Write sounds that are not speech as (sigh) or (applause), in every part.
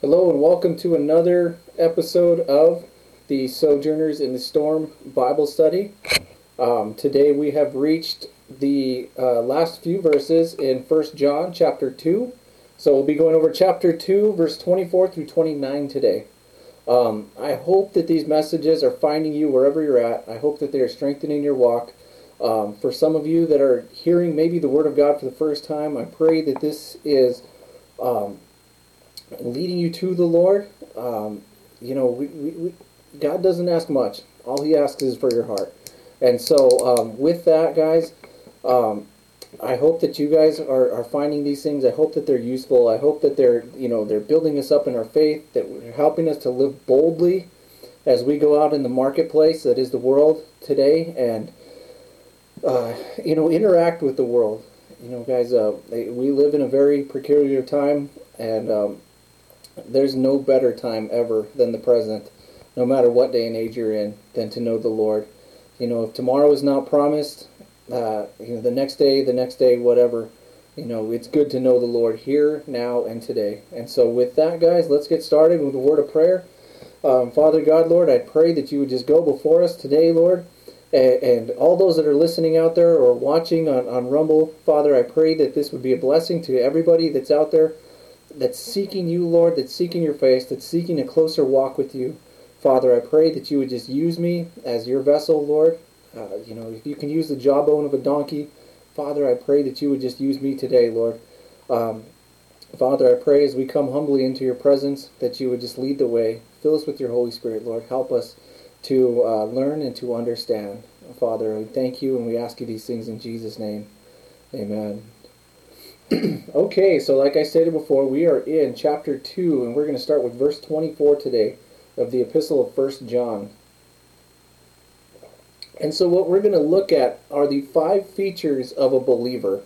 Hello and welcome to another episode of the Sojourners in the Storm Bible Study. Um, today we have reached the uh, last few verses in 1 John chapter 2. So we'll be going over chapter 2, verse 24 through 29 today. Um, I hope that these messages are finding you wherever you're at. I hope that they are strengthening your walk. Um, for some of you that are hearing maybe the Word of God for the first time, I pray that this is um, leading you to the Lord. Um, you know, we, we, we, God doesn't ask much. All He asks is for your heart. And so, um, with that, guys, um, I hope that you guys are, are finding these things. I hope that they're useful. I hope that they're you know they're building us up in our faith. That they're helping us to live boldly as we go out in the marketplace that is the world today, and uh, you know interact with the world. You know, guys, uh, we live in a very peculiar time, and um, there's no better time ever than the present, no matter what day and age you're in, than to know the Lord. You know, if tomorrow is not promised, uh, you know, the next day, the next day, whatever. You know, it's good to know the Lord here, now, and today. And so, with that, guys, let's get started with a word of prayer. Um, Father God, Lord, I pray that you would just go before us today, Lord, and, and all those that are listening out there or watching on, on Rumble, Father, I pray that this would be a blessing to everybody that's out there that's seeking you, Lord, that's seeking your face, that's seeking a closer walk with you. Father, I pray that you would just use me as your vessel, Lord, uh, you know, if you can use the jawbone of a donkey, Father, I pray that you would just use me today, Lord. Um, Father, I pray as we come humbly into your presence that you would just lead the way. Fill us with your Holy Spirit, Lord. Help us to uh, learn and to understand. Father, we thank you and we ask you these things in Jesus' name. Amen. (clears throat) okay, so like I stated before, we are in chapter 2, and we're going to start with verse 24 today of the epistle of 1 John. And so, what we're going to look at are the five features of a believer.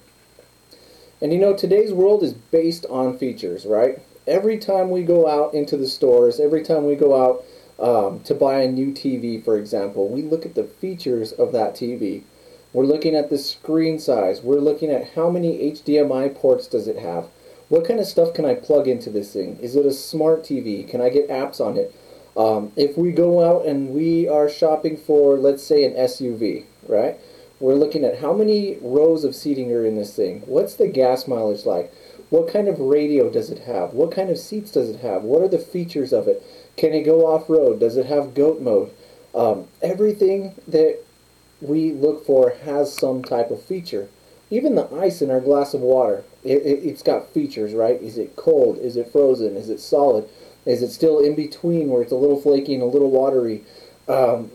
And you know, today's world is based on features, right? Every time we go out into the stores, every time we go out um, to buy a new TV, for example, we look at the features of that TV. We're looking at the screen size. We're looking at how many HDMI ports does it have. What kind of stuff can I plug into this thing? Is it a smart TV? Can I get apps on it? Um, if we go out and we are shopping for, let's say, an SUV, right? We're looking at how many rows of seating are in this thing. What's the gas mileage like? What kind of radio does it have? What kind of seats does it have? What are the features of it? Can it go off road? Does it have goat mode? Um, everything that we look for has some type of feature. Even the ice in our glass of water, it, it, it's got features, right? Is it cold? Is it frozen? Is it solid? Is it still in between where it's a little flaky and a little watery? Um,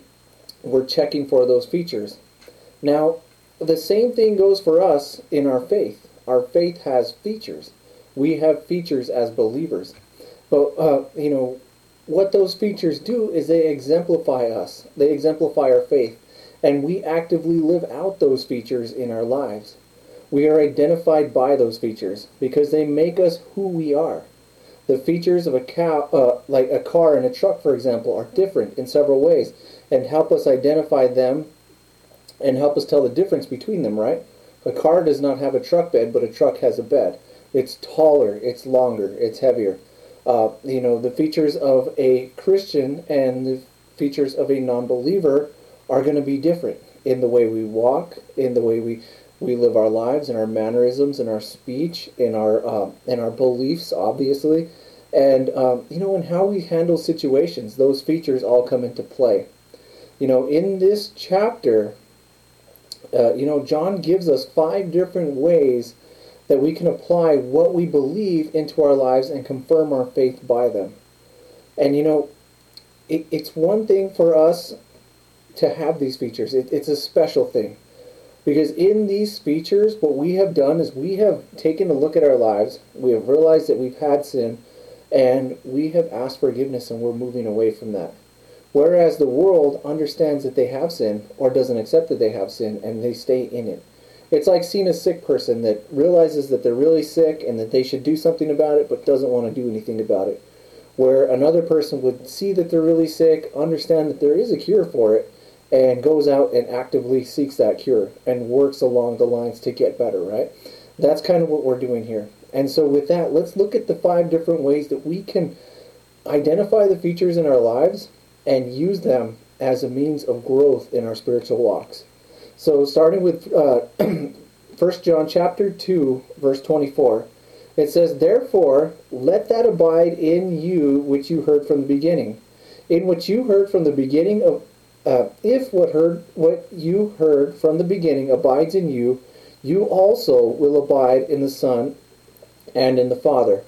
we're checking for those features. Now, the same thing goes for us in our faith. Our faith has features. We have features as believers. But, uh, you know, what those features do is they exemplify us, they exemplify our faith, and we actively live out those features in our lives. We are identified by those features because they make us who we are. The features of a cow, uh, like a car and a truck, for example, are different in several ways and help us identify them and help us tell the difference between them, right? A car does not have a truck bed, but a truck has a bed. It's taller, it's longer, it's heavier. Uh, you know, the features of a Christian and the features of a non believer are going to be different in the way we walk, in the way we we live our lives, in our mannerisms, in our speech, in our uh, in our beliefs, obviously, and um, you know, in how we handle situations. Those features all come into play. You know, in this chapter, uh, you know, John gives us five different ways that we can apply what we believe into our lives and confirm our faith by them. And you know, it, it's one thing for us to have these features. It, it's a special thing. Because in these features, what we have done is we have taken a look at our lives, we have realized that we've had sin, and we have asked forgiveness and we're moving away from that. Whereas the world understands that they have sin or doesn't accept that they have sin and they stay in it. It's like seeing a sick person that realizes that they're really sick and that they should do something about it but doesn't want to do anything about it. Where another person would see that they're really sick, understand that there is a cure for it, and goes out and actively seeks that cure and works along the lines to get better, right? That's kind of what we're doing here. And so, with that, let's look at the five different ways that we can identify the features in our lives and use them as a means of growth in our spiritual walks. So, starting with uh, (clears throat) 1 John chapter 2, verse 24, it says, Therefore, let that abide in you which you heard from the beginning. In which you heard from the beginning of if what heard what you heard from the beginning abides in you, you also will abide in the Son and in the Father.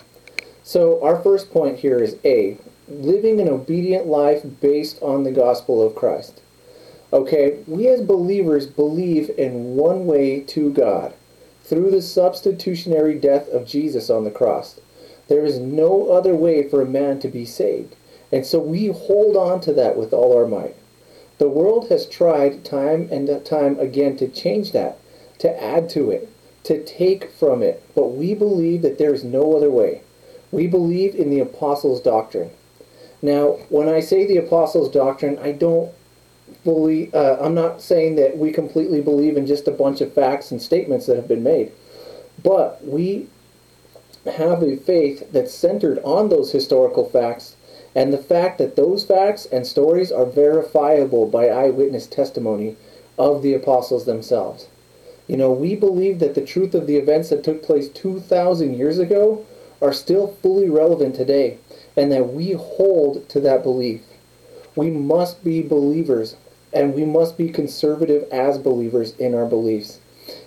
So our first point here is A, living an obedient life based on the gospel of Christ. Okay, we as believers believe in one way to God through the substitutionary death of Jesus on the cross. There is no other way for a man to be saved. And so we hold on to that with all our might. The world has tried time and time again to change that, to add to it, to take from it, but we believe that there is no other way. We believe in the apostles' doctrine. Now, when I say the apostles' doctrine, I don't fully, uh, I'm not saying that we completely believe in just a bunch of facts and statements that have been made, but we have a faith that's centered on those historical facts and the fact that those facts and stories are verifiable by eyewitness testimony of the apostles themselves. You know, we believe that the truth of the events that took place 2,000 years ago are still fully relevant today, and that we hold to that belief. We must be believers, and we must be conservative as believers in our beliefs.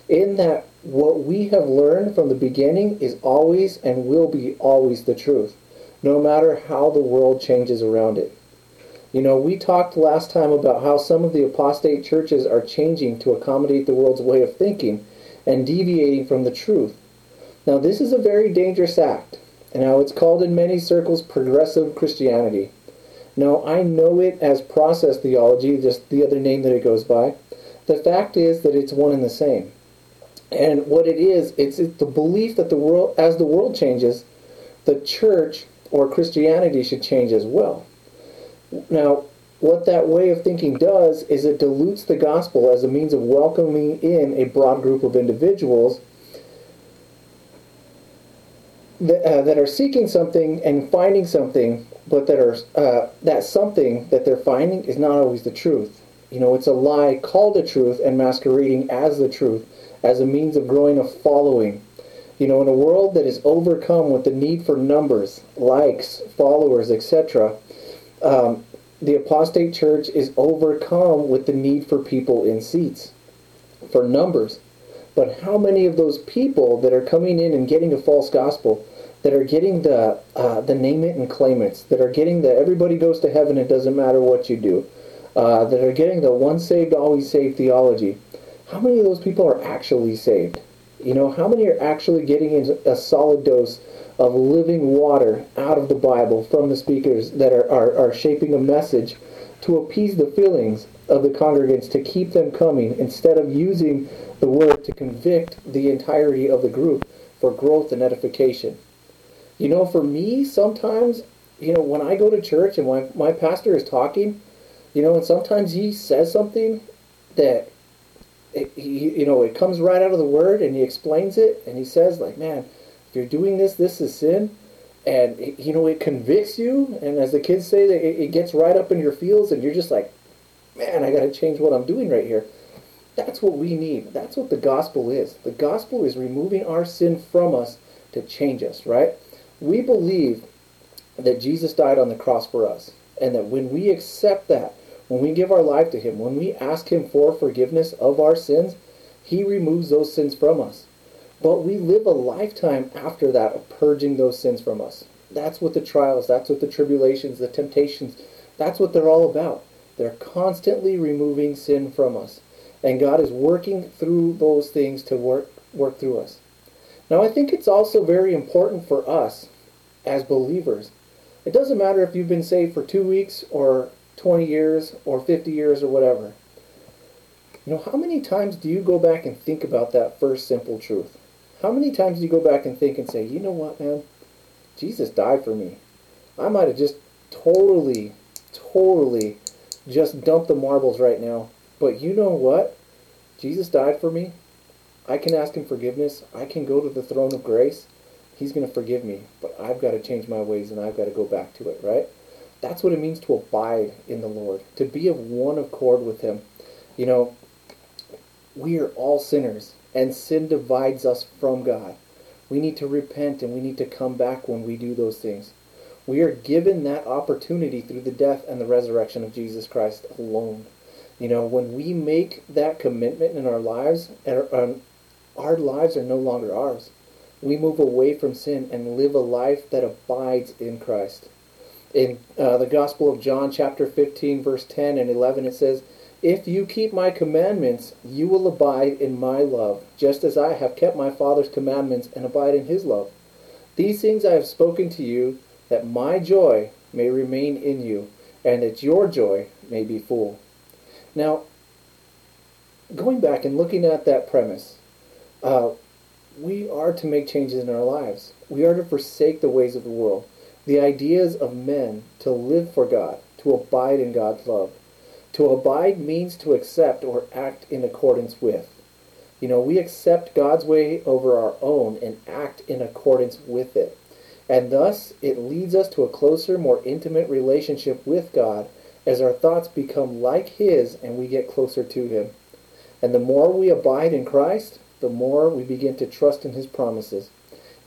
In that, what we have learned from the beginning is always and will be always the truth no matter how the world changes around it. You know, we talked last time about how some of the apostate churches are changing to accommodate the world's way of thinking and deviating from the truth. Now, this is a very dangerous act, and now it's called in many circles progressive Christianity. Now, I know it as process theology, just the other name that it goes by. The fact is that it's one and the same. And what it is, it's, it's the belief that the world, as the world changes, the church or Christianity should change as well. Now, what that way of thinking does is it dilutes the gospel as a means of welcoming in a broad group of individuals that, uh, that are seeking something and finding something, but that are uh, that something that they're finding is not always the truth. You know, it's a lie called a truth and masquerading as the truth as a means of growing a following you know, in a world that is overcome with the need for numbers, likes, followers, etc., um, the apostate church is overcome with the need for people in seats, for numbers. But how many of those people that are coming in and getting a false gospel, that are getting the uh, the name it and claim it, that are getting the everybody goes to heaven, it doesn't matter what you do, uh, that are getting the once saved, always saved theology, how many of those people are actually saved? You know, how many are actually getting a solid dose of living water out of the Bible from the speakers that are, are, are shaping a message to appease the feelings of the congregants to keep them coming instead of using the word to convict the entirety of the group for growth and edification? You know, for me, sometimes, you know, when I go to church and my, my pastor is talking, you know, and sometimes he says something that it, he, you know, it comes right out of the word, and he explains it, and he says, like, man, if you're doing this, this is sin, and you know, it convicts you, and as the kids say, it, it gets right up in your feels, and you're just like, man, I got to change what I'm doing right here. That's what we need. That's what the gospel is. The gospel is removing our sin from us to change us, right? We believe that Jesus died on the cross for us, and that when we accept that, when we give our life to Him, when we ask Him for forgiveness of our sins, He removes those sins from us. But we live a lifetime after that of purging those sins from us. That's what the trials, that's what the tribulations, the temptations, that's what they're all about. They're constantly removing sin from us. And God is working through those things to work, work through us. Now, I think it's also very important for us as believers. It doesn't matter if you've been saved for two weeks or 20 years or 50 years or whatever. You know, how many times do you go back and think about that first simple truth? How many times do you go back and think and say, you know what, man? Jesus died for me. I might have just totally, totally just dumped the marbles right now. But you know what? Jesus died for me. I can ask him forgiveness. I can go to the throne of grace. He's going to forgive me, but I've got to change my ways and I've got to go back to it, right? That's what it means to abide in the Lord, to be of one accord with Him. You know, we are all sinners, and sin divides us from God. We need to repent and we need to come back when we do those things. We are given that opportunity through the death and the resurrection of Jesus Christ alone. You know, when we make that commitment in our lives, our, um, our lives are no longer ours. We move away from sin and live a life that abides in Christ. In uh, the Gospel of John, chapter 15, verse 10 and 11, it says, If you keep my commandments, you will abide in my love, just as I have kept my Father's commandments and abide in his love. These things I have spoken to you, that my joy may remain in you, and that your joy may be full. Now, going back and looking at that premise, uh, we are to make changes in our lives. We are to forsake the ways of the world, the ideas of men, to live for God, to abide in God's love. To abide means to accept or act in accordance with. You know, we accept God's way over our own and act in accordance with it. And thus, it leads us to a closer, more intimate relationship with God as our thoughts become like His and we get closer to Him. And the more we abide in Christ, the more we begin to trust in His promises.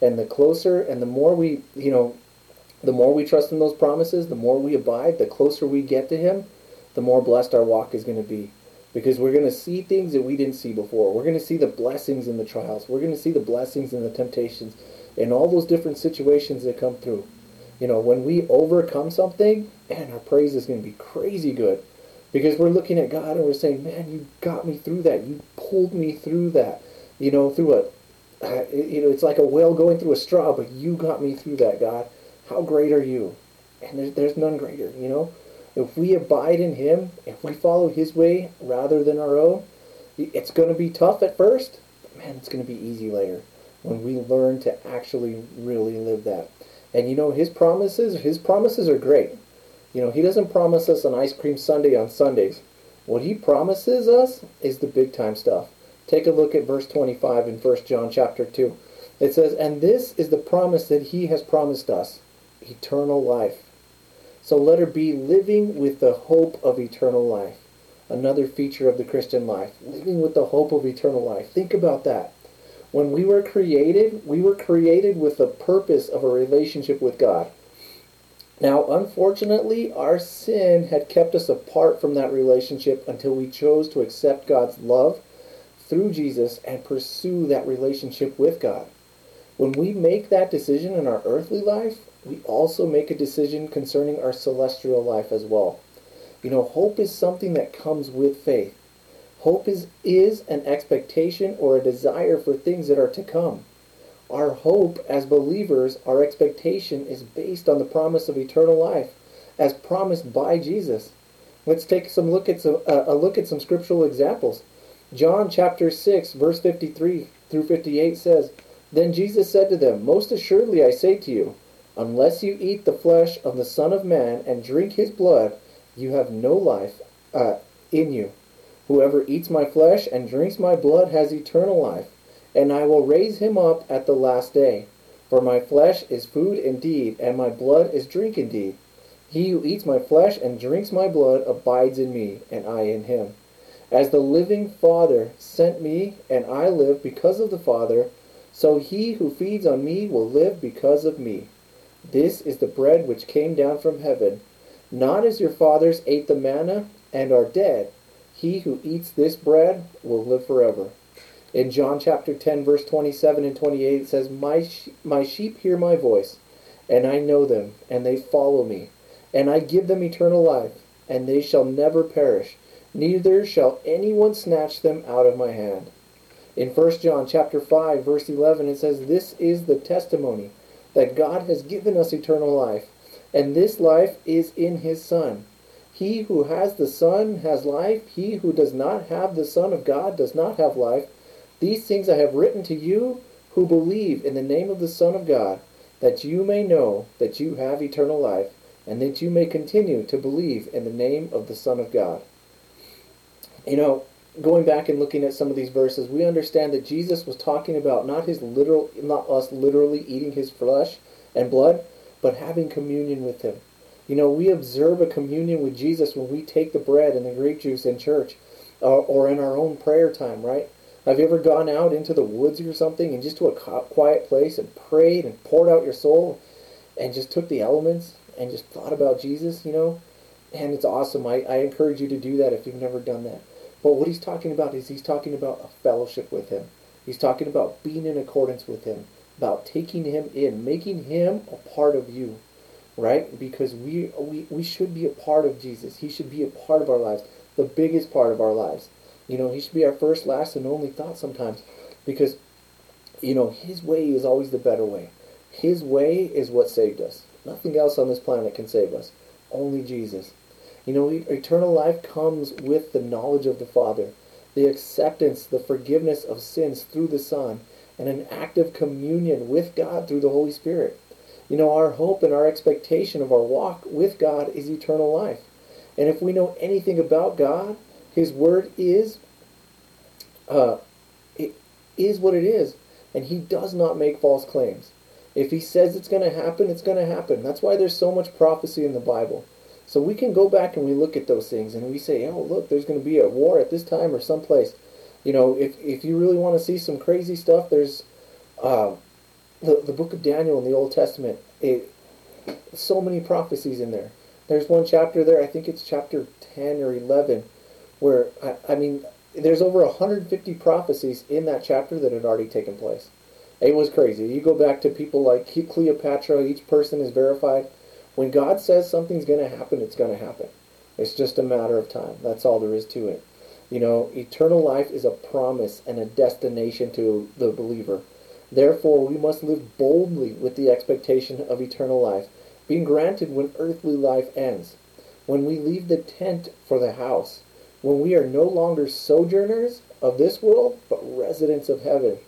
And the closer and the more we, you know, the more we trust in those promises, the more we abide, the closer we get to Him, the more blessed our walk is going to be. Because we're going to see things that we didn't see before. We're going to see the blessings in the trials. We're going to see the blessings in the temptations and all those different situations that come through. You know, when we overcome something, man, our praise is going to be crazy good. Because we're looking at God and we're saying, man, you got me through that. You pulled me through that. You know, through a, uh, you know, it's like a whale going through a straw, but you got me through that, God. How great are you? And there's, there's none greater, you know? If we abide in Him, if we follow His way rather than our own, it's going to be tough at first, but man, it's going to be easy later when we learn to actually really live that. And you know, his promises, his promises are great. You know, he doesn't promise us an ice cream sundae on Sundays. What he promises us is the big time stuff. Take a look at verse 25 in 1 John chapter 2. It says, And this is the promise that he has promised us, eternal life. So let her be living with the hope of eternal life. Another feature of the Christian life, living with the hope of eternal life. Think about that. When we were created, we were created with the purpose of a relationship with God. Now, unfortunately, our sin had kept us apart from that relationship until we chose to accept God's love through Jesus and pursue that relationship with God. When we make that decision in our earthly life, we also make a decision concerning our celestial life as well. You know, hope is something that comes with faith. Hope is, is an expectation or a desire for things that are to come. Our hope as believers, our expectation is based on the promise of eternal life as promised by Jesus. Let's take some look at some, uh, a look at some scriptural examples. John chapter 6 verse 53 through 58 says, Then Jesus said to them, Most assuredly I say to you, unless you eat the flesh of the Son of Man and drink his blood, you have no life uh, in you. Whoever eats my flesh and drinks my blood has eternal life, and I will raise him up at the last day. For my flesh is food indeed, and my blood is drink indeed. He who eats my flesh and drinks my blood abides in me, and I in him. As the living Father sent me, and I live because of the Father, so he who feeds on me will live because of me. This is the bread which came down from heaven, not as your fathers ate the manna and are dead. He who eats this bread will live forever. In John chapter 10, verse 27 and 28, it says, my, my sheep hear my voice, and I know them, and they follow me. And I give them eternal life, and they shall never perish, neither shall anyone snatch them out of my hand. In 1 John chapter 5, verse 11, it says, This is the testimony that God has given us eternal life, and this life is in his Son. He who has the Son has life. He who does not have the Son of God does not have life. These things I have written to you who believe in the name of the Son of God, that you may know that you have eternal life, and that you may continue to believe in the name of the Son of God. You know, going back and looking at some of these verses, we understand that Jesus was talking about not his literal, not us literally eating his flesh and blood, but having communion with him. You know, we observe a communion with Jesus when we take the bread and the grape juice in church or, or in our own prayer time, right? Have you ever gone out into the woods or something and just to a quiet place and prayed and poured out your soul and just took the elements and just thought about Jesus, you know? And it's awesome. I, I encourage you to do that if you've never done that. But what he's talking about is he's talking about a fellowship with him. He's talking about being in accordance with him, about taking him in, making him a part of you, right? Because we, we, we should be a part of Jesus. He should be a part of our lives, the biggest part of our lives. You know, he should be our first, last, and only thought sometimes because, you know, his way is always the better way. His way is what saved us. Nothing else on this planet can save us. Only Jesus. You know, eternal life comes with the knowledge of the Father, the acceptance, the forgiveness of sins through the Son, and an active communion with God through the Holy Spirit. You know, our hope and our expectation of our walk with God is eternal life. And if we know anything about God, His Word is, uh, it is what it is, and He does not make false claims. If He says it's going to happen, it's going to happen. That's why there's so much prophecy in the Bible. So we can go back and we look at those things and we say, oh, look, there's going to be a war at this time or someplace. You know, if, if you really want to see some crazy stuff, there's uh, the, the book of Daniel in the Old Testament. It, so many prophecies in there. There's one chapter there, I think it's chapter 10 or 11, where, I, I mean, there's over 150 prophecies in that chapter that had already taken place. It was crazy. You go back to people like Cleopatra, each person is verified. When God says something's going to happen, it's going to happen. It's just a matter of time. That's all there is to it. You know, eternal life is a promise and a destination to the believer. Therefore, we must live boldly with the expectation of eternal life, being granted when earthly life ends. When we leave the tent for the house, when we are no longer sojourners of this world, but residents of heaven.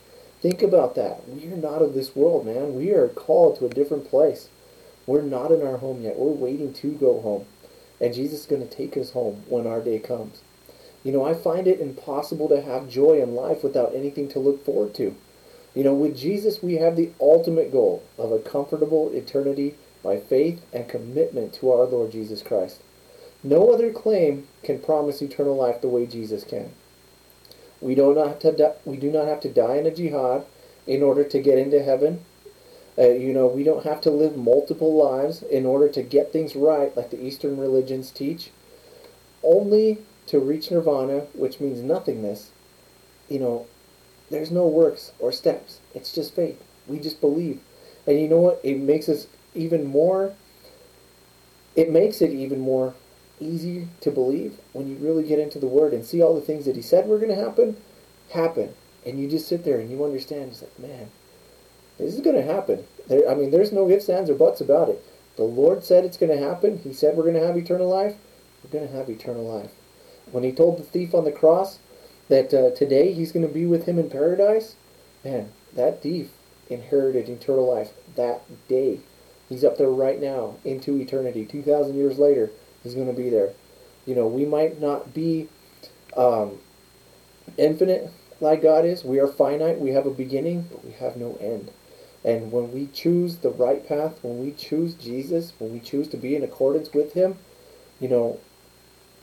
Think about that. We are not of this world, man. We are called to a different place. We're not in our home yet. We're waiting to go home. And Jesus is going to take us home when our day comes. You know, I find it impossible to have joy in life without anything to look forward to. You know, with Jesus, we have the ultimate goal of a comfortable eternity by faith and commitment to our Lord Jesus Christ. No other claim can promise eternal life the way Jesus can. We, do not have to we do not have to die in a jihad in order to get into heaven uh, you know, we don't have to live multiple lives in order to get things right, like the Eastern religions teach. Only to reach nirvana, which means nothingness, you know, there's no works or steps. It's just faith. We just believe. And you know what? It makes us even more, it makes it even more easy to believe when you really get into the Word and see all the things that He said were going to happen, happen. And you just sit there and you understand, it's like, man, this is going to happen. There, I mean, there's no ifs, ands, or buts about it. The Lord said it's going to happen. He said we're going to have eternal life. We're going to have eternal life. When he told the thief on the cross that uh, today he's going to be with him in paradise, man, that thief inherited eternal life that day. He's up there right now into eternity. 2,000 years later, he's going to be there. You know, we might not be um, infinite like God is. We are finite. We have a beginning, but we have no end. And when we choose the right path, when we choose Jesus, when we choose to be in accordance with Him, you know,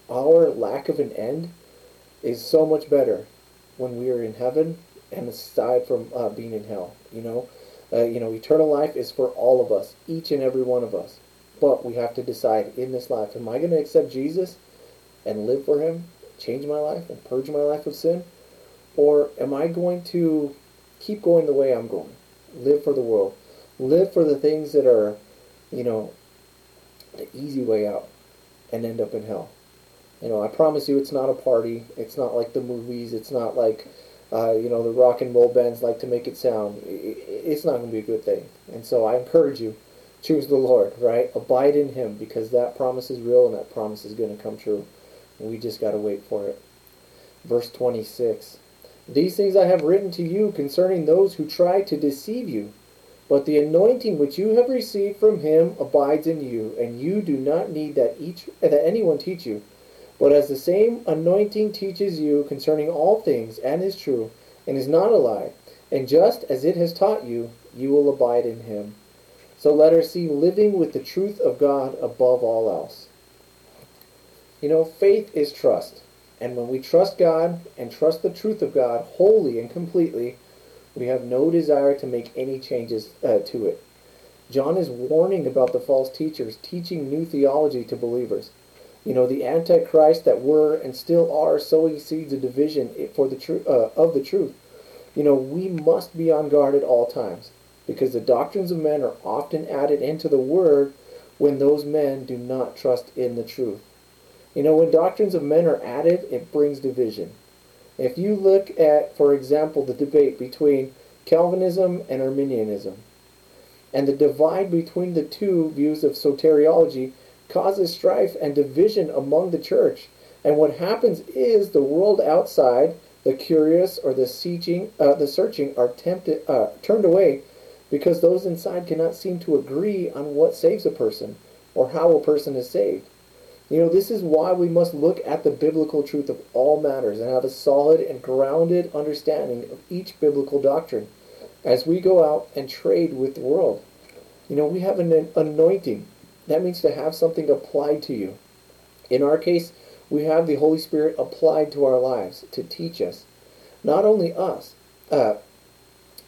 our lack of an end is so much better when we are in heaven and aside from uh, being in hell. You know, uh, you know, eternal life is for all of us, each and every one of us. But we have to decide in this life: Am I going to accept Jesus and live for Him, change my life, and purge my life of sin, or am I going to keep going the way I'm going? Live for the world, live for the things that are, you know, the easy way out, and end up in hell. You know, I promise you, it's not a party. It's not like the movies. It's not like, uh, you know, the rock and roll bands like to make it sound. It's not going to be a good thing. And so I encourage you, choose the Lord, right? Abide in Him because that promise is real and that promise is going to come true. We just got to wait for it. Verse 26. These things I have written to you concerning those who try to deceive you. But the anointing which you have received from him abides in you, and you do not need that each that anyone teach you. But as the same anointing teaches you concerning all things, and is true, and is not a lie, and just as it has taught you, you will abide in him. So let us see living with the truth of God above all else. You know, faith is trust. And when we trust God and trust the truth of God wholly and completely, we have no desire to make any changes uh, to it. John is warning about the false teachers teaching new theology to believers. You know, the antichrist that were and still are sowing seeds of division for the tr- uh, of the truth. You know, we must be on guard at all times because the doctrines of men are often added into the word when those men do not trust in the truth. You know, when doctrines of men are added, it brings division. If you look at, for example, the debate between Calvinism and Arminianism, and the divide between the two views of soteriology causes strife and division among the church. And what happens is the world outside, the curious or the seeking, uh, the searching, are tempted, uh, turned away because those inside cannot seem to agree on what saves a person or how a person is saved. You know, this is why we must look at the biblical truth of all matters and have a solid and grounded understanding of each biblical doctrine as we go out and trade with the world. You know, we have an anointing. That means to have something applied to you. In our case, we have the Holy Spirit applied to our lives to teach us. Not only us, uh,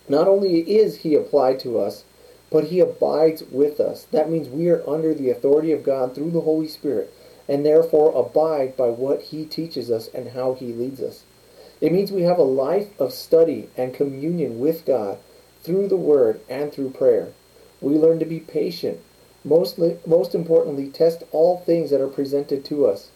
not only is He applied to us, but He abides with us. That means we are under the authority of God through the Holy Spirit and therefore abide by what he teaches us and how he leads us. It means we have a life of study and communion with God through the Word and through prayer. We learn to be patient. Mostly, most importantly, test all things that are presented to us.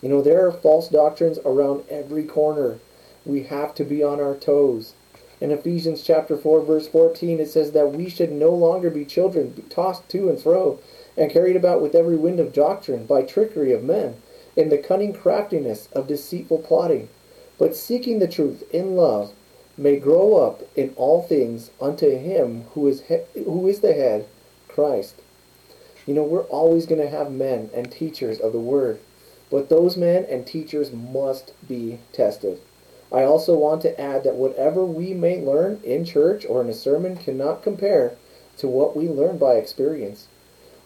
You know, there are false doctrines around every corner. We have to be on our toes. In Ephesians chapter 4 verse 14 it says that we should no longer be children tossed to and fro and carried about with every wind of doctrine by trickery of men, in the cunning craftiness of deceitful plotting, but seeking the truth in love, may grow up in all things unto him who is he- who is the head, Christ. You know, we're always going to have men and teachers of the word, but those men and teachers must be tested. I also want to add that whatever we may learn in church or in a sermon cannot compare to what we learn by experience.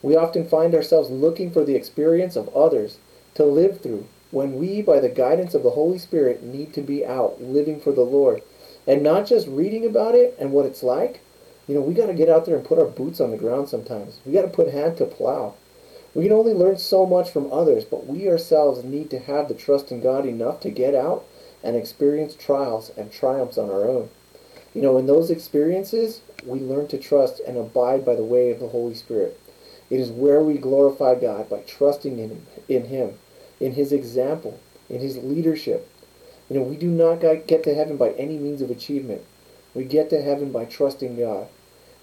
We often find ourselves looking for the experience of others to live through when we, by the guidance of the Holy Spirit, need to be out living for the Lord. And not just reading about it and what it's like. You know, we got to get out there and put our boots on the ground sometimes. We got to put hand to plow. We can only learn so much from others, but we ourselves need to have the trust in God enough to get out and experience trials and triumphs on our own. You know, in those experiences, we learn to trust and abide by the way of the Holy Spirit. It is where we glorify God by trusting in him, in Him, in His example, in His leadership. You know, we do not get to heaven by any means of achievement. We get to heaven by trusting God.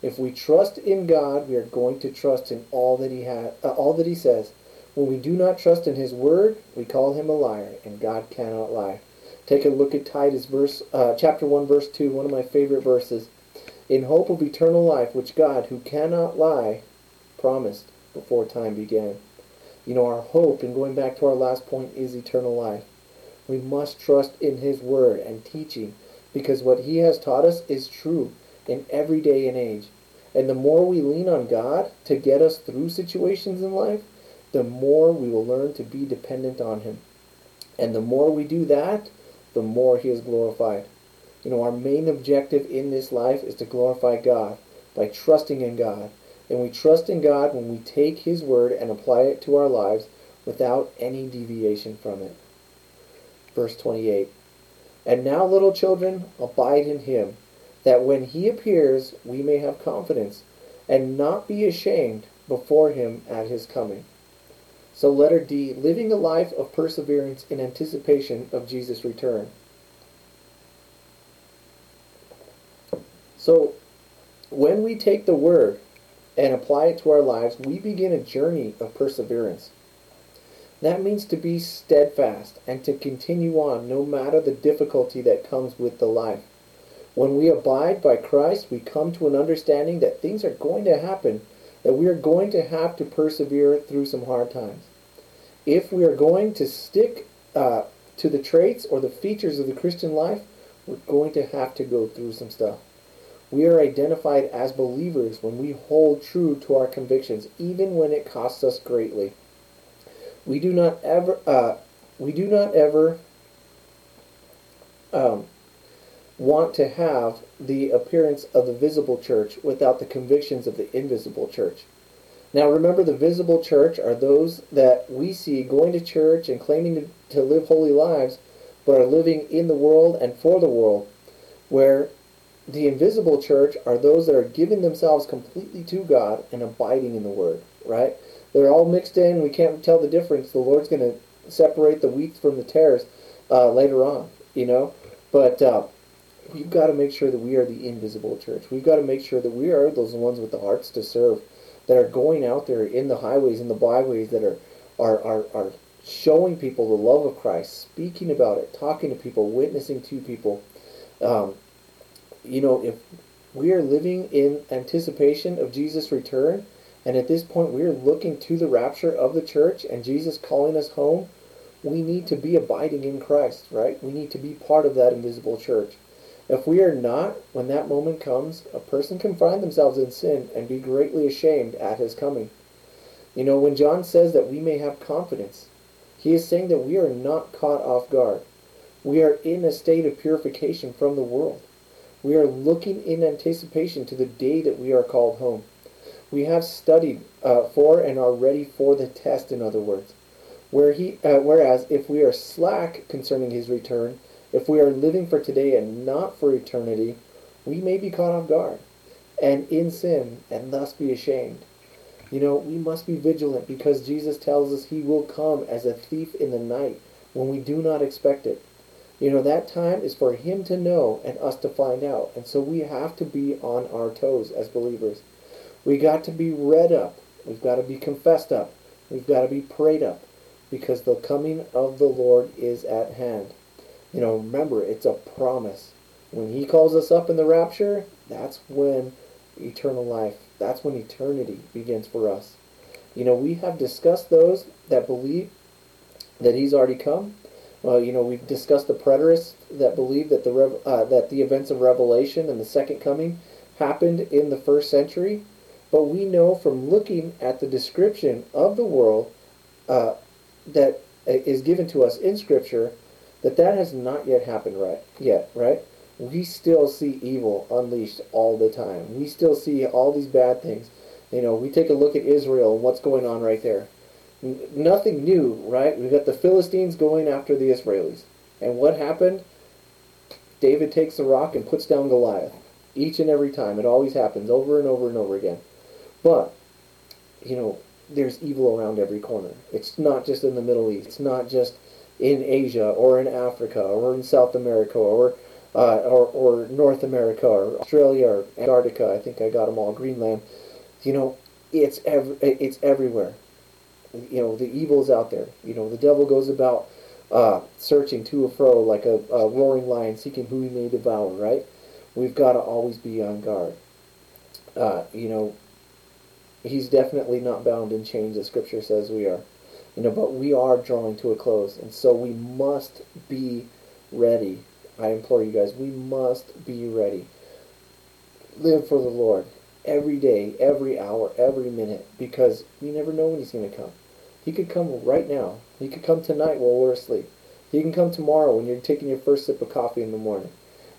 If we trust in God, we are going to trust in all that He has, uh, all that He says. When we do not trust in His word, we call Him a liar, and God cannot lie. Take a look at Titus, verse, uh, chapter one, verse two, one of my favorite verses. In hope of eternal life, which God, who cannot lie, promised before time began. You know, our hope, and going back to our last point, is eternal life. We must trust in His Word and teaching because what He has taught us is true in every day and age. And the more we lean on God to get us through situations in life, the more we will learn to be dependent on Him. And the more we do that, the more He is glorified. You know, our main objective in this life is to glorify God by trusting in God and we trust in God when we take His word and apply it to our lives without any deviation from it. Verse 28 And now, little children, abide in Him, that when He appears, we may have confidence and not be ashamed before Him at His coming. So, letter D, living a life of perseverance in anticipation of Jesus' return. So, when we take the word and apply it to our lives, we begin a journey of perseverance. That means to be steadfast and to continue on no matter the difficulty that comes with the life. When we abide by Christ, we come to an understanding that things are going to happen, that we are going to have to persevere through some hard times. if we are going to stick uh, to the traits or the features of the Christian life, we're going to have to go through some stuff. We are identified as believers when we hold true to our convictions, even when it costs us greatly. We do not ever, uh, we do not ever um, want to have the appearance of the visible church without the convictions of the invisible church. Now, remember, the visible church are those that we see going to church and claiming to, to live holy lives, but are living in the world and for the world, where the invisible church are those that are giving themselves completely to God and abiding in the Word, right? They're all mixed in. We can't tell the difference. The Lord's going to separate the wheat from the tares uh, later on, you know? But uh, we've got to make sure that we are the invisible church. We've got to make sure that we are those ones with the hearts to serve, that are going out there in the highways, in the byways, that are, are, are, are showing people the love of Christ, speaking about it, talking to people, witnessing to people. Um, you know, if we are living in anticipation of Jesus' return, and at this point we are looking to the rapture of the church and Jesus calling us home, we need to be abiding in Christ, right? We need to be part of that invisible church. If we are not, when that moment comes, a person can find themselves in sin and be greatly ashamed at his coming. You know, when John says that we may have confidence, he is saying that we are not caught off guard. We are in a state of purification from the world. We are looking in anticipation to the day that we are called home. We have studied uh, for and are ready for the test, in other words. Where he, uh, whereas if we are slack concerning his return, if we are living for today and not for eternity, we may be caught off guard and in sin and thus be ashamed. You know, we must be vigilant because Jesus tells us he will come as a thief in the night when we do not expect it. You know, that time is for him to know and us to find out. And so we have to be on our toes as believers. We got to be read up. We've got to be confessed up. We've got to be prayed up because the coming of the Lord is at hand. You know, remember, it's a promise. When he calls us up in the rapture, that's when eternal life, that's when eternity begins for us. You know, we have discussed those that believe that he's already come well, you know, we've discussed the preterists that believe that the uh, that the events of Revelation and the second coming happened in the first century, but we know from looking at the description of the world uh, that is given to us in Scripture that that has not yet happened right yet, right? We still see evil unleashed all the time. We still see all these bad things. You know, we take a look at Israel and what's going on right there nothing new, right? We've got the Philistines going after the Israelis. And what happened? David takes the rock and puts down Goliath. Each and every time. It always happens over and over and over again. But, you know, there's evil around every corner. It's not just in the Middle East. It's not just in Asia or in Africa or in South America or uh, or, or North America or Australia or Antarctica. I think I got them all. Greenland. You know, it's ev- it's everywhere you know, the evil is out there. You know, the devil goes about uh, searching to and fro like a, a roaring lion, seeking who he may devour, right? We've got to always be on guard. Uh, you know, he's definitely not bound in chains, as Scripture says we are. You know, but we are drawing to a close, and so we must be ready. I implore you guys, we must be ready. Live for the Lord every day, every hour, every minute, because we never know when he's going to come. He could come right now. He could come tonight while we're asleep. He can come tomorrow when you're taking your first sip of coffee in the morning.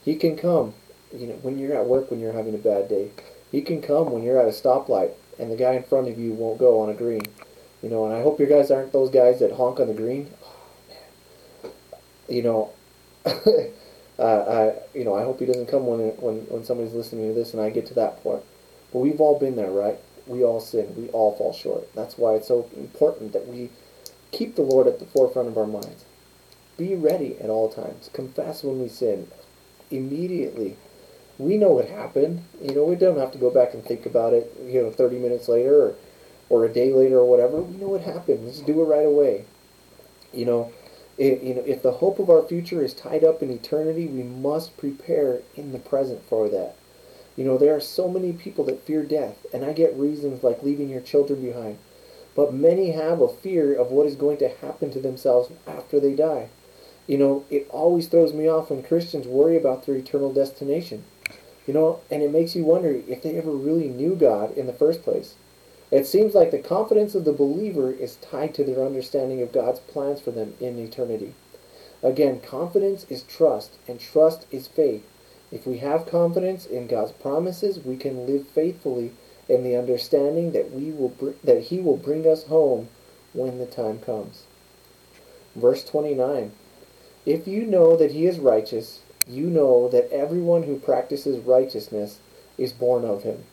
He can come, you know, when you're at work when you're having a bad day. He can come when you're at a stoplight and the guy in front of you won't go on a green. You know, and I hope your guys aren't those guys that honk on the green. Oh, man. You know, (laughs) uh, I, you know, I hope he doesn't come when when when somebody's listening to this and I get to that point. But we've all been there, right? We all sin. We all fall short. That's why it's so important that we keep the Lord at the forefront of our minds. Be ready at all times. Confess when we sin. Immediately. We know what happened. You know, we don't have to go back and think about it, you know, 30 minutes later or, or a day later or whatever. We know what happened. Let's do it right away. You know, it, you know, if the hope of our future is tied up in eternity, we must prepare in the present for that. You know, there are so many people that fear death, and I get reasons like leaving your children behind. but many have a fear of what is going to happen to themselves after they die. You know, it always throws me off when Christians worry about their eternal destination. You know, and it makes you wonder if they ever really knew God in the first place. It seems like the confidence of the believer is tied to their understanding of God's plans for them in eternity. Again, confidence is trust, and trust is faith. If we have confidence in God's promises, we can live faithfully in the understanding that we will br- that He will bring us home when the time comes. Verse 29. If you know that He is righteous, you know that everyone who practices righteousness is born of Him.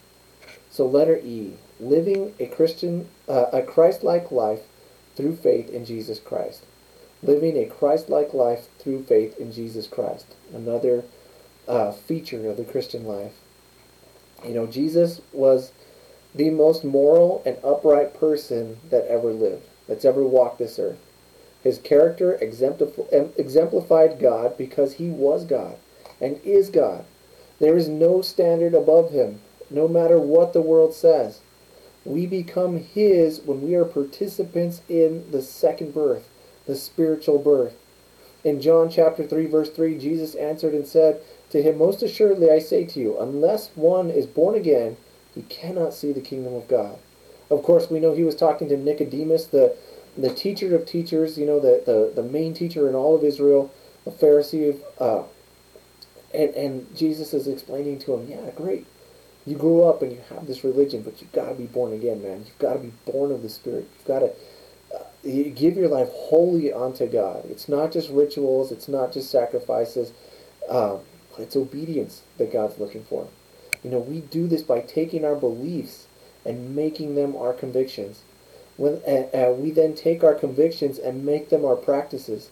So letter E, living a Christian, uh, a Christ-like life through faith in Jesus Christ. Living a Christ-like life through faith in Jesus Christ. Another uh, feature of the Christian life. You know, Jesus was the most moral and upright person that ever lived, that's ever walked this earth. His character exemplified God because he was God and is God. There is no standard above him, no matter what the world says. We become his when we are participants in the second birth, the spiritual birth. In John chapter 3 verse 3, Jesus answered and said to him, Most assuredly I say to you, unless one is born again, he cannot see the kingdom of God. Of course, we know he was talking to Nicodemus, the, the teacher of teachers, you know, the, the, the main teacher in all of Israel, a Pharisee. Uh, and, and Jesus is explaining to him, yeah, great. You grew up and you have this religion, but you've got to be born again, man. You've got to be born of the Spirit. You've got to you give your life wholly unto God. It's not just rituals. It's not just sacrifices. Um, but it's obedience that God's looking for. You know, we do this by taking our beliefs and making them our convictions. When, uh, uh, we then take our convictions and make them our practices.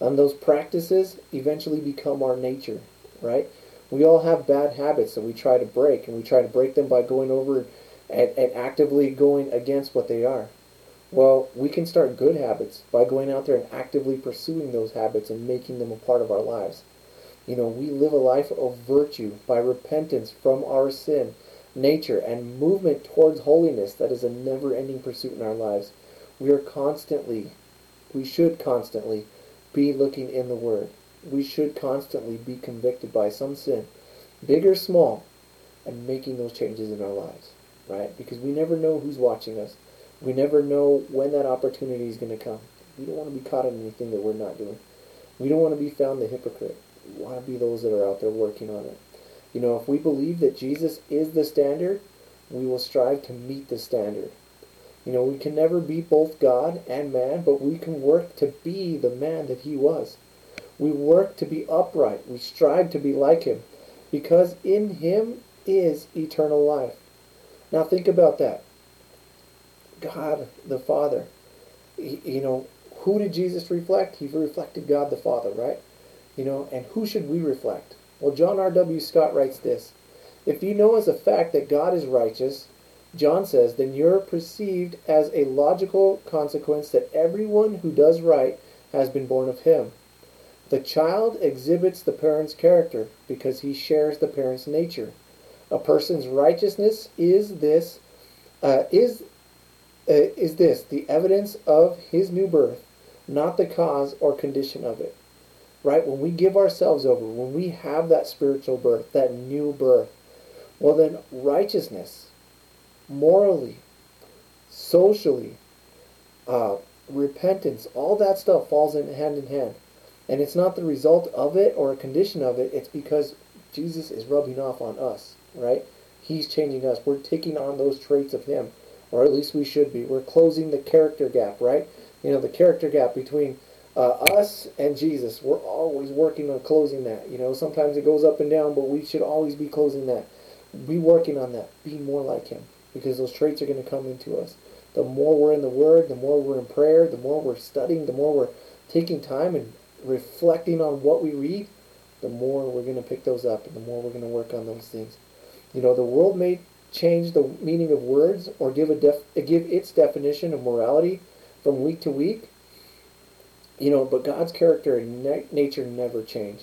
And those practices eventually become our nature, right? We all have bad habits that we try to break, and we try to break them by going over and, and actively going against what they are. Well, we can start good habits by going out there and actively pursuing those habits and making them a part of our lives. You know, we live a life of virtue by repentance from our sin, nature, and movement towards holiness that is a never ending pursuit in our lives. We are constantly, we should constantly be looking in the Word. We should constantly be convicted by some sin, big or small, and making those changes in our lives, right? Because we never know who's watching us. We never know when that opportunity is going to come. We don't want to be caught in anything that we're not doing. We don't want to be found the hypocrite. Want to be those that are out there working on it. You know, if we believe that Jesus is the standard, we will strive to meet the standard. You know, we can never be both God and man, but we can work to be the man that he was. We work to be upright. We strive to be like him because in him is eternal life. Now think about that. God the Father. He, you know, who did Jesus reflect? He reflected God the Father, right? You know, and who should we reflect? Well, John R.W. Stott writes this If you know as a fact that God is righteous, John says, then you're perceived as a logical consequence that everyone who does right has been born of him. The child exhibits the parent's character because he shares the parent's nature. A person's righteousness is this uh, is uh, is this the evidence of his new birth, not the cause or condition of it. Right? When we give ourselves over, when we have that spiritual birth, that new birth, well, then righteousness, morally, socially, uh, repentance, all that stuff falls in hand in hand. And it's not the result of it or a condition of it, it's because Jesus is rubbing off on us, right? He's changing us. We're taking on those traits of Him or at least we should be. We're closing the character gap, right? You know, the character gap between uh, us and Jesus. We're always working on closing that. You know, sometimes it goes up and down, but we should always be closing that. Be working on that. Be more like Him, because those traits are going to come into us. The more we're in the Word, the more we're in prayer, the more we're studying, the more we're taking time and reflecting on what we read, the more we're going to pick those up, and the more we're going to work on those things. You know, the world may change the meaning of words or give a def- give its definition of morality from week to week. You know, but God's character and na- nature never change.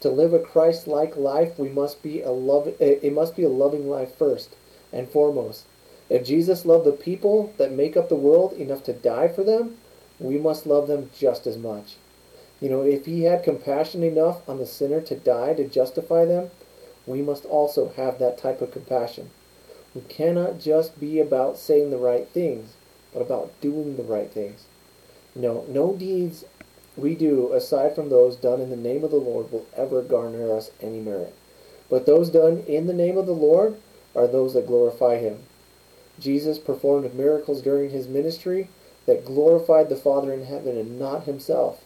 To live a Christ-like life, we must be a love. Eh, it must be a loving life first and foremost. If Jesus loved the people that make up the world enough to die for them, we must love them just as much. You know, if he had compassion enough on the sinner to die to justify them, we must also have that type of compassion. We cannot just be about saying the right things, but about doing the right things. No, no deeds we do aside from those done in the name of the Lord will ever garner us any merit. But those done in the name of the Lord are those that glorify him. Jesus performed miracles during his ministry that glorified the Father in heaven and not himself.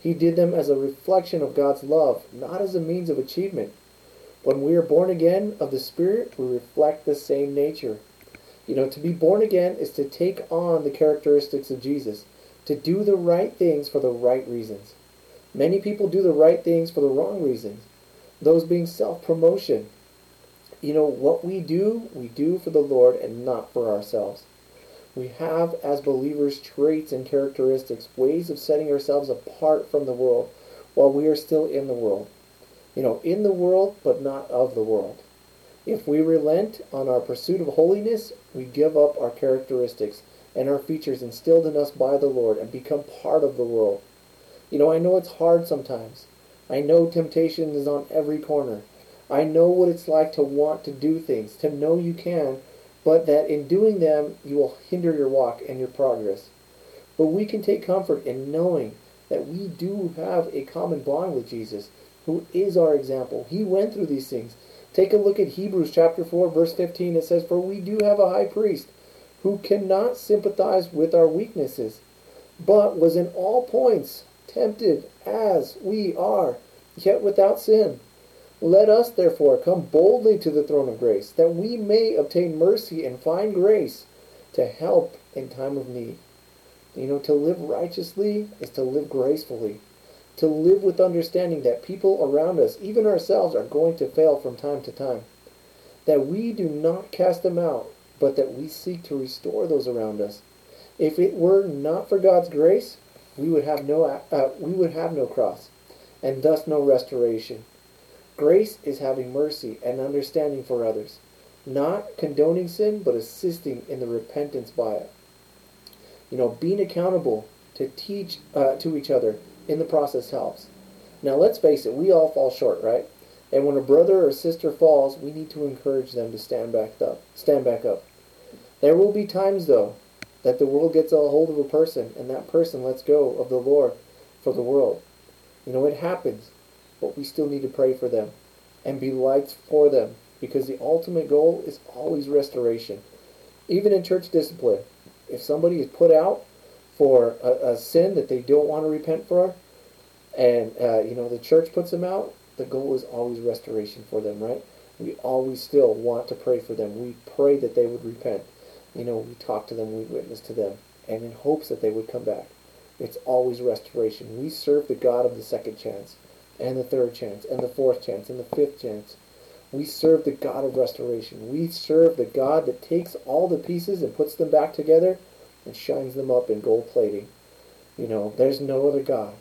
He did them as a reflection of God's love, not as a means of achievement. When we are born again of the Spirit, we reflect the same nature. You know, to be born again is to take on the characteristics of Jesus, to do the right things for the right reasons. Many people do the right things for the wrong reasons, those being self promotion. You know, what we do, we do for the Lord and not for ourselves. We have, as believers, traits and characteristics, ways of setting ourselves apart from the world while we are still in the world. You know, in the world, but not of the world. If we relent on our pursuit of holiness, we give up our characteristics and our features instilled in us by the Lord and become part of the world. You know, I know it's hard sometimes. I know temptation is on every corner. I know what it's like to want to do things, to know you can, but that in doing them you will hinder your walk and your progress. But we can take comfort in knowing that we do have a common bond with Jesus, who is our example. He went through these things. Take a look at Hebrews chapter 4, verse 15. It says, For we do have a high priest who cannot sympathize with our weaknesses, but was in all points tempted as we are, yet without sin. Let us therefore come boldly to the throne of grace, that we may obtain mercy and find grace to help in time of need. You know, to live righteously is to live gracefully. To live with understanding that people around us, even ourselves, are going to fail from time to time. That we do not cast them out, but that we seek to restore those around us. If it were not for God's grace, we would have no uh, we would have no cross, and thus no restoration. Grace is having mercy and understanding for others, not condoning sin, but assisting in the repentance by it. You know, being accountable to teach uh, to each other in the process helps. Now, let's face it, we all fall short, right? And when a brother or sister falls, we need to encourage them to stand back up. Stand back up. There will be times, though, that the world gets a hold of a person, and that person lets go of the Lord for the world. You know, it happens, but we still need to pray for them and be lights for them because the ultimate goal is always restoration. Even in church discipline, if somebody is put out for a, a sin that they don't want to repent for, and uh, you know the church puts them out, the goal is always restoration for them, right? We always still want to pray for them. We pray that they would repent. You know, we talk to them, we witness to them, and in hopes that they would come back. It's always restoration. We serve the God of the second chance, and the third chance, and the fourth chance, and the fifth chance. We serve the God of restoration. We serve the God that takes all the pieces and puts them back together and shines them up in gold plating. You know, there's no other God.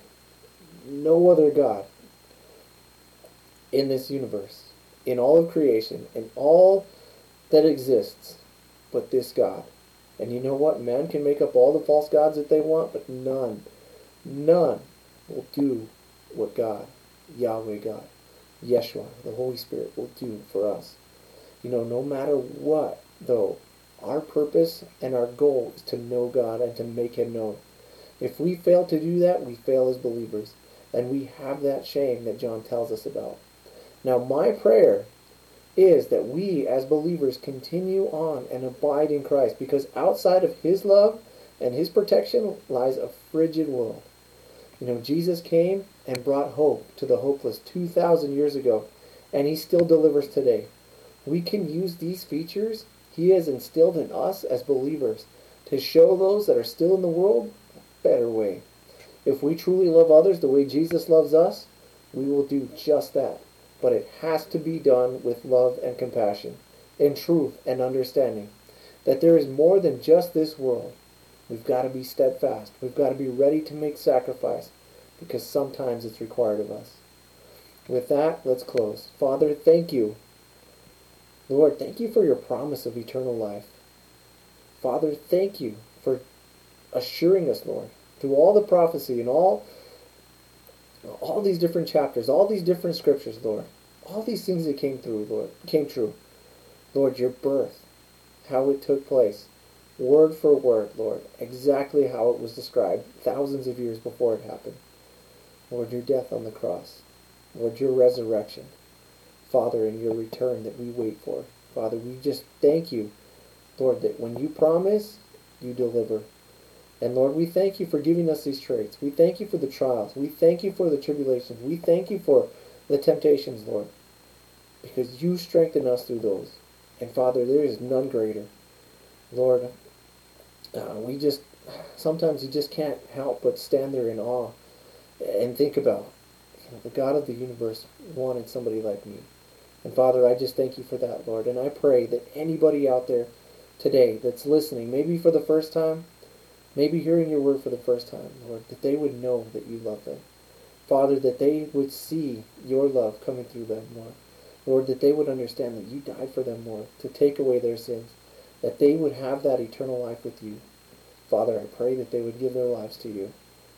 No other God in this universe, in all of creation, in all that exists, but this God. And you know what? Man can make up all the false gods that they want, but none, none will do what God, Yahweh God, Yeshua, the Holy Spirit will do for us. You know, no matter what, though, our purpose and our goal is to know God and to make Him known. If we fail to do that, we fail as believers. And we have that shame that John tells us about. Now, my prayer is that we as believers continue on and abide in Christ because outside of His love and His protection lies a frigid world. You know, Jesus came and brought hope to the hopeless 2,000 years ago, and He still delivers today. We can use these features He has instilled in us as believers to show those that are still in the world a better way. If we truly love others the way Jesus loves us, we will do just that but it has to be done with love and compassion, in truth and understanding that there is more than just this world. We've got to be steadfast. We've got to be ready to make sacrifice because sometimes it's required of us. With that, let's close. Father, thank you. Lord, thank you for your promise of eternal life. Father, thank you for assuring us, Lord, through all the prophecy and all all these different chapters, all these different scriptures, Lord, all these things that came through, Lord, came true. Lord, your birth, how it took place, word for word, Lord, exactly how it was described thousands of years before it happened. Lord, your death on the cross. Lord, your resurrection. Father, and your return that we wait for. Father, we just thank you, Lord, that when you promise, you deliver. And Lord, we thank you for giving us these traits. We thank you for the trials. We thank you for the tribulations. We thank you for the temptations, Lord, because you strengthen us through those. And Father, there is none greater. Lord, uh, we just, sometimes you just can't help but stand there in awe and think about you know, the God of the universe wanted somebody like me. And Father, I just thank you for that, Lord. And I pray that anybody out there today that's listening, maybe for the first time, maybe hearing your word for the first time, Lord, that they would know that you love them. Father, that they would see your love coming through them, Lord. Lord, that they would understand that you died for them, Lord, to take away their sins, that they would have that eternal life with you. Father, I pray that they would give their lives to you.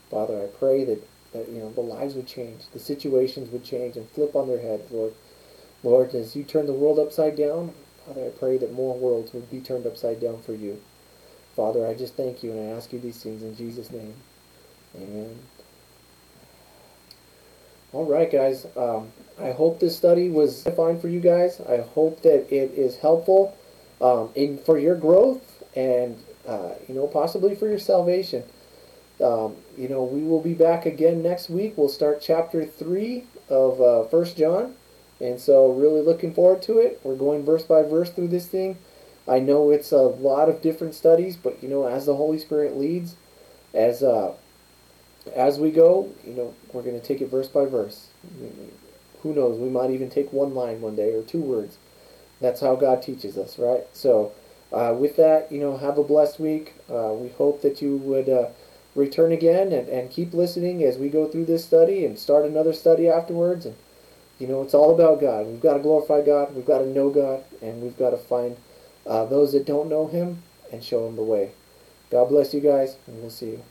Father, I pray that, that you know the lives would change, the situations would change and flip on their heads, Lord. Lord, as you turn the world upside down, Father, I pray that more worlds would be turned upside down for you. Father, I just thank you and I ask you these things in Jesus' name. Amen. All right, guys. Um, I hope this study was fine for you guys. I hope that it is helpful um, in for your growth and uh, you know possibly for your salvation. Um, you know, we will be back again next week. We'll start chapter three of uh, First John, and so really looking forward to it. We're going verse by verse through this thing. I know it's a lot of different studies, but you know, as the Holy Spirit leads, as uh, as we go, you know, we're going to take it verse by verse. Who knows? We might even take one line one day or two words. That's how God teaches us, right? So, uh, with that, you know, have a blessed week. Uh, we hope that you would uh, return again and, and keep listening as we go through this study and start another study afterwards. And, you know, it's all about God. We've got to glorify God. We've got to know God. And we've got to find uh, those that don't know Him and show them the way. God bless you guys, and we'll see you.